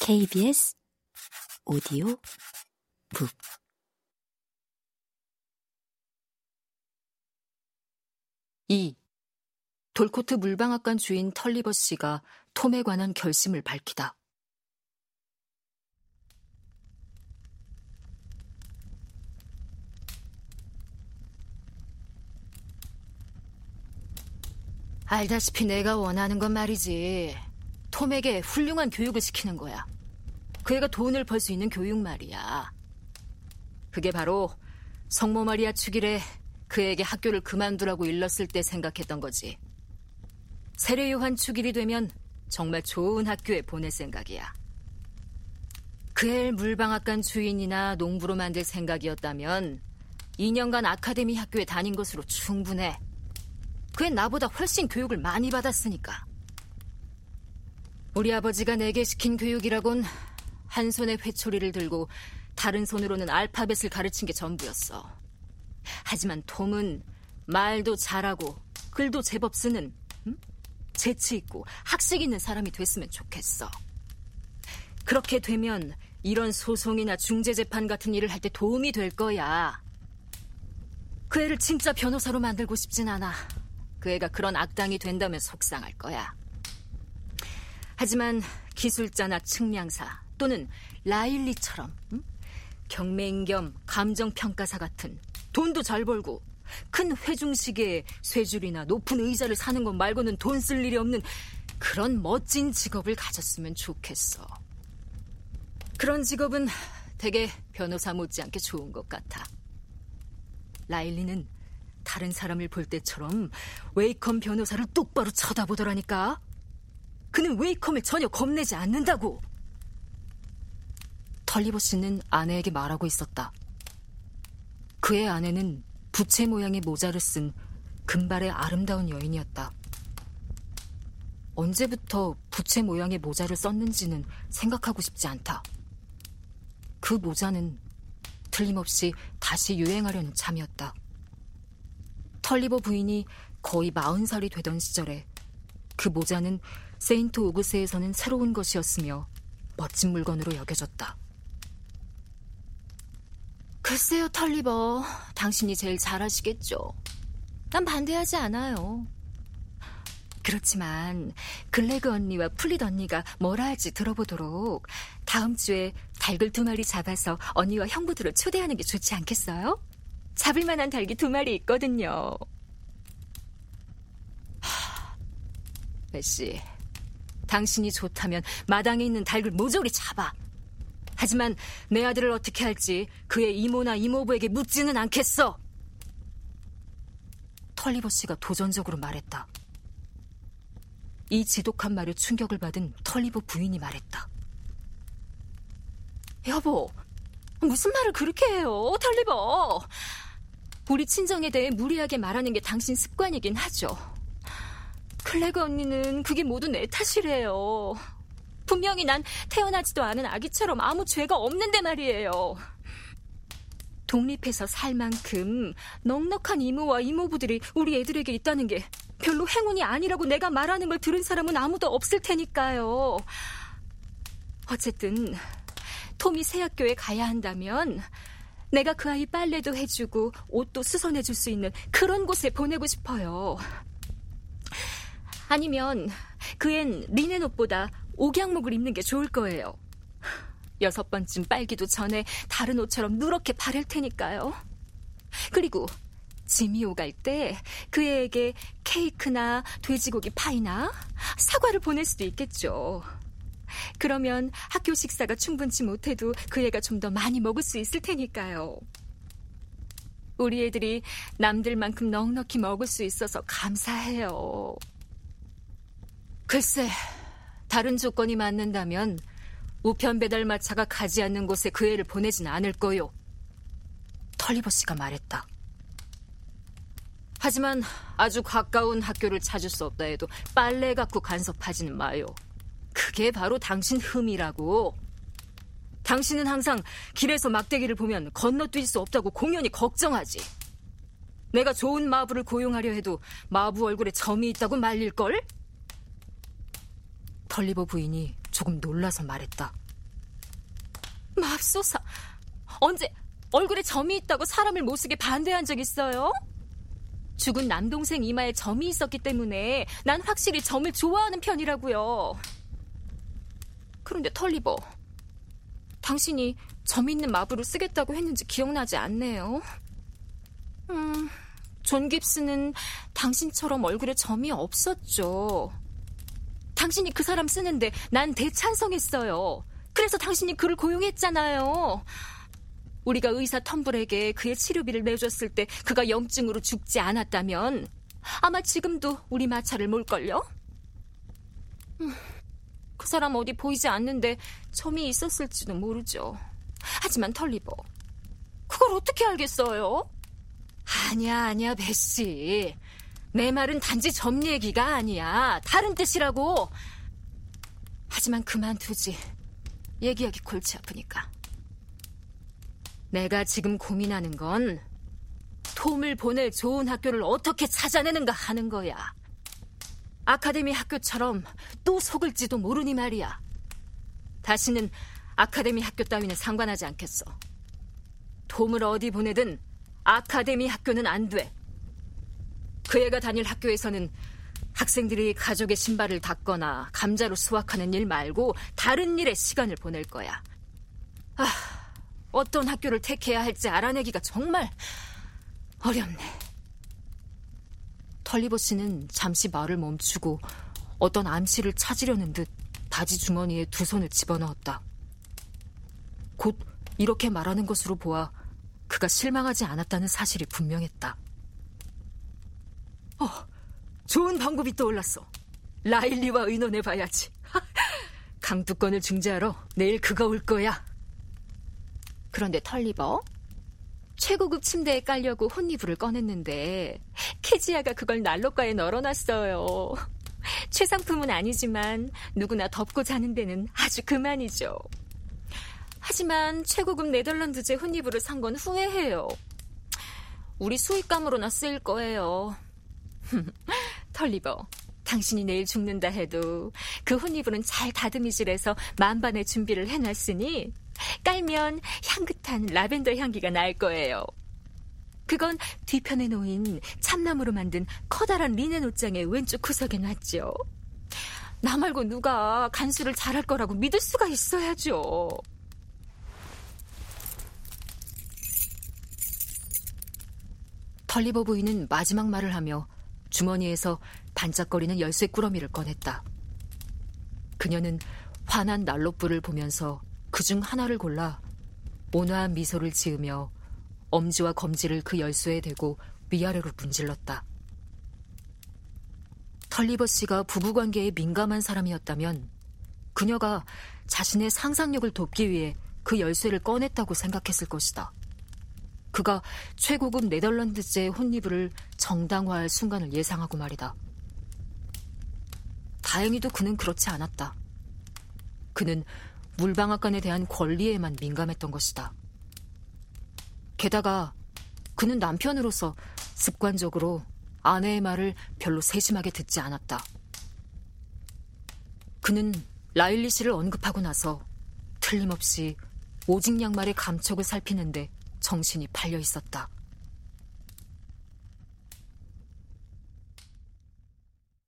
KBS 오디오 북 이 돌코트 물방앗간 주인 털리버 씨가 톰에 관한 결심을 밝히다. 알다시피 내가 원하는 건 말이지. 톰에게 훌륭한 교육을 시키는 거야. 그 애가 돈을 벌 수 있는 교육 말이야. 그게 바로 성모 마리아 축일에 그에게 학교를 그만두라고 일렀을 때 생각했던 거지. 세례 요한 축일이 되면 정말 좋은 학교에 보낼 생각이야. 그애 물방앗간 주인이나 농부로 만들 생각이었다면 2년간 아카데미 학교에 다닌 것으로 충분해. 그애 나보다 훨씬 교육을 많이 받았으니까. 우리 아버지가 내게 시킨 교육이라곤 한 손에 회초리를 들고 다른 손으로는 알파벳을 가르친 게 전부였어. 하지만 톰은 말도 잘하고 글도 제법 쓰는 음? 재치 있고 학식 있는 사람이 됐으면 좋겠어. 그렇게 되면 이런 소송이나 중재 재판 같은 일을 할 때 도움이 될 거야. 그 애를 진짜 변호사로 만들고 싶진 않아. 그 애가 그런 악당이 된다면 속상할 거야. 하지만 기술자나 측량사 또는 라일리처럼 응? 경매인 겸 감정평가사 같은 돈도 잘 벌고 큰 회중식에 쇠줄이나 높은 의자를 사는 것 말고는 돈 쓸 일이 없는 그런 멋진 직업을 가졌으면 좋겠어. 그런 직업은 되게 변호사 못지않게 좋은 것 같아. 라일리는 다른 사람을 볼 때처럼 웨이컴 변호사를 똑바로 쳐다보더라니까. 그는 웨이컴을 전혀 겁내지 않는다고. 털리버 씨는 아내에게 말하고 있었다. 그의 아내는 부채 모양의 모자를 쓴 금발의 아름다운 여인이었다. 언제부터 부채 모양의 모자를 썼는지는 생각하고 싶지 않다. 그 모자는 틀림없이 다시 유행하려는 참이었다. 털리버 부인이 거의 마흔 살이 되던 시절에 그 모자는 세인트 오그스에서는 새로운 것이었으며 멋진 물건으로 여겨졌다. 글쎄요, 털리버. 당신이 제일 잘하시겠죠. 난 반대하지 않아요. 그렇지만 글래그 언니와 플릿 언니가 뭐라 할지 들어보도록 다음 주에 닭을 두 마리 잡아서 언니와 형부들을 초대하는 게 좋지 않겠어요? 잡을 만한 닭이 두 마리 있거든요. 메시, 당신이 좋다면 마당에 있는 닭을 모조리 잡아. 하지만 내 아들을 어떻게 할지 그의 이모나 이모부에게 묻지는 않겠어. 털리버 씨가 도전적으로 말했다. 이 지독한 말에 충격을 받은 털리버 부인이 말했다. 여보, 무슨 말을 그렇게 해요, 털리버? 우리 친정에 대해 무리하게 말하는 게 당신 습관이긴 하죠. 클레그 언니는 그게 모두 내 탓이래요. 분명히 난 태어나지도 않은 아기처럼 아무 죄가 없는데 말이에요. 독립해서 살 만큼 넉넉한 이모와 이모부들이 우리 애들에게 있다는 게 별로 행운이 아니라고 내가 말하는 걸 들은 사람은 아무도 없을 테니까요. 어쨌든 톰이 새 학교에 가야 한다면 내가 그 아이 빨래도 해주고 옷도 수선해줄 수 있는 그런 곳에 보내고 싶어요. 아니면 그 앤 리넨 옷보다 옥양목을 입는 게 좋을 거예요. 여섯 번쯤 빨기도 전에 다른 옷처럼 누렇게 바랠 테니까요. 그리고 짐이 오갈 때 그애에게 케이크나 돼지고기 파이나 사과를 보낼 수도 있겠죠. 그러면 학교 식사가 충분치 못해도 그 애가 좀 더 많이 먹을 수 있을 테니까요. 우리 애들이 남들만큼 넉넉히 먹을 수 있어서 감사해요. 글쎄, 다른 조건이 맞는다면 우편 배달 마차가 가지 않는 곳에 그 애를 보내진 않을 거요. 털리버 씨가 말했다. 하지만 아주 가까운 학교를 찾을 수 없다 해도 빨래 갖고 간섭하지는 마요. 그게 바로 당신 흠이라고. 당신은 항상 길에서 막대기를 보면 건너뛸 수 없다고 공연히 걱정하지. 내가 좋은 마부를 고용하려 해도 마부 얼굴에 점이 있다고 말릴걸? 털리버 부인이 조금 놀라서 말했다. 맙소사, 언제 얼굴에 점이 있다고 사람을 못 쓰게 반대한 적 있어요? 죽은 남동생 이마에 점이 있었기 때문에 난 확실히 점을 좋아하는 편이라고요. 그런데 털리버, 당신이 점 있는 마부를 쓰겠다고 했는지 기억나지 않네요. 음, 존 깁스는 당신처럼 얼굴에 점이 없었죠. 당신이 그 사람 쓰는 데 난 대찬성했어요. 그래서 당신이 그를 고용했잖아요. 우리가 의사 텀블에게 그의 치료비를 내줬을 때 그가 염증으로 죽지 않았다면 아마 지금도 우리 마차를 몰걸요? 음, 그 사람 어디 보이지 않는데 점이 있었을지도 모르죠. 하지만 털리버, 그걸 어떻게 알겠어요? 아니야, 아니야, 베씨. 내 말은 단지 점 얘기가 아니야. 다른 뜻이라고. 하지만 그만두지. 얘기하기 골치 아프니까. 내가 지금 고민하는 건 톰을 보낼 좋은 학교를 어떻게 찾아내는가 하는 거야. 아카데미 학교처럼 또 속을지도 모르니 말이야. 다시는 아카데미 학교 따위는 상관하지 않겠어. 톰을 어디 보내든 아카데미 학교는 안 돼. 그 애가 다닐 학교에서는 학생들이 가족의 신발을 닦거나 감자로 수확하는 일 말고 다른 일에 시간을 보낼 거야. 아, 어떤 학교를 택해야 할지 알아내기가 정말 어렵네. 털리버 씨는 잠시 말을 멈추고 어떤 암시를 찾으려는 듯 바지 주머니에 두 손을 집어넣었다. 곧 이렇게 말하는 것으로 보아 그가 실망하지 않았다는 사실이 분명했다. 어, 좋은 방법이 떠올랐어. 라일리와 의논해봐야지. 강두권을 중재하러 내일 그가 올 거야. 그런데 털리버 최고급 침대에 깔려고 혼이불을 꺼냈는데 캐지아가 그걸 난로가에 널어놨어요. 최상품은 아니지만 누구나 덮고 자는 데는 아주 그만이죠. 하지만 최고급 네덜란드제 혼이불을 산건 후회해요. 우리 수익감으로나 쓰일 거예요. 털리버, 당신이 내일 죽는다 해도 그 혼이불은 잘 다듬이질해서 만반의 준비를 해놨으니 깔면 향긋한 라벤더 향기가 날 거예요. 그건 뒤편에 놓인 참나무로 만든 커다란 리넨 옷장의 왼쪽 구석에 놨죠. 나 말고 누가 간수를 잘할 거라고 믿을 수가 있어야죠. 털리버 부인은 마지막 말을 하며 주머니에서 반짝거리는 열쇠 꾸러미를 꺼냈다. 그녀는 환한 난로불을 보면서 그 중 하나를 골라 온화한 미소를 지으며 엄지와 검지를 그 열쇠에 대고 위아래로 문질렀다. 털리버 씨가 부부관계에 민감한 사람이었다면 그녀가 자신의 상상력을 돕기 위해 그 열쇠를 꺼냈다고 생각했을 것이다. 그가 최고급 네덜란드제 혼리브를 정당화할 순간을 예상하고 말이다. 다행히도 그는 그렇지 않았다. 그는 물방앗간에 대한 권리에만 민감했던 것이다. 게다가 그는 남편으로서 습관적으로 아내의 말을 별로 세심하게 듣지 않았다. 그는 라일리 씨를 언급하고 나서 틀림없이 오직 양말의 감촉을 살피는데 정신이 팔려 있었다.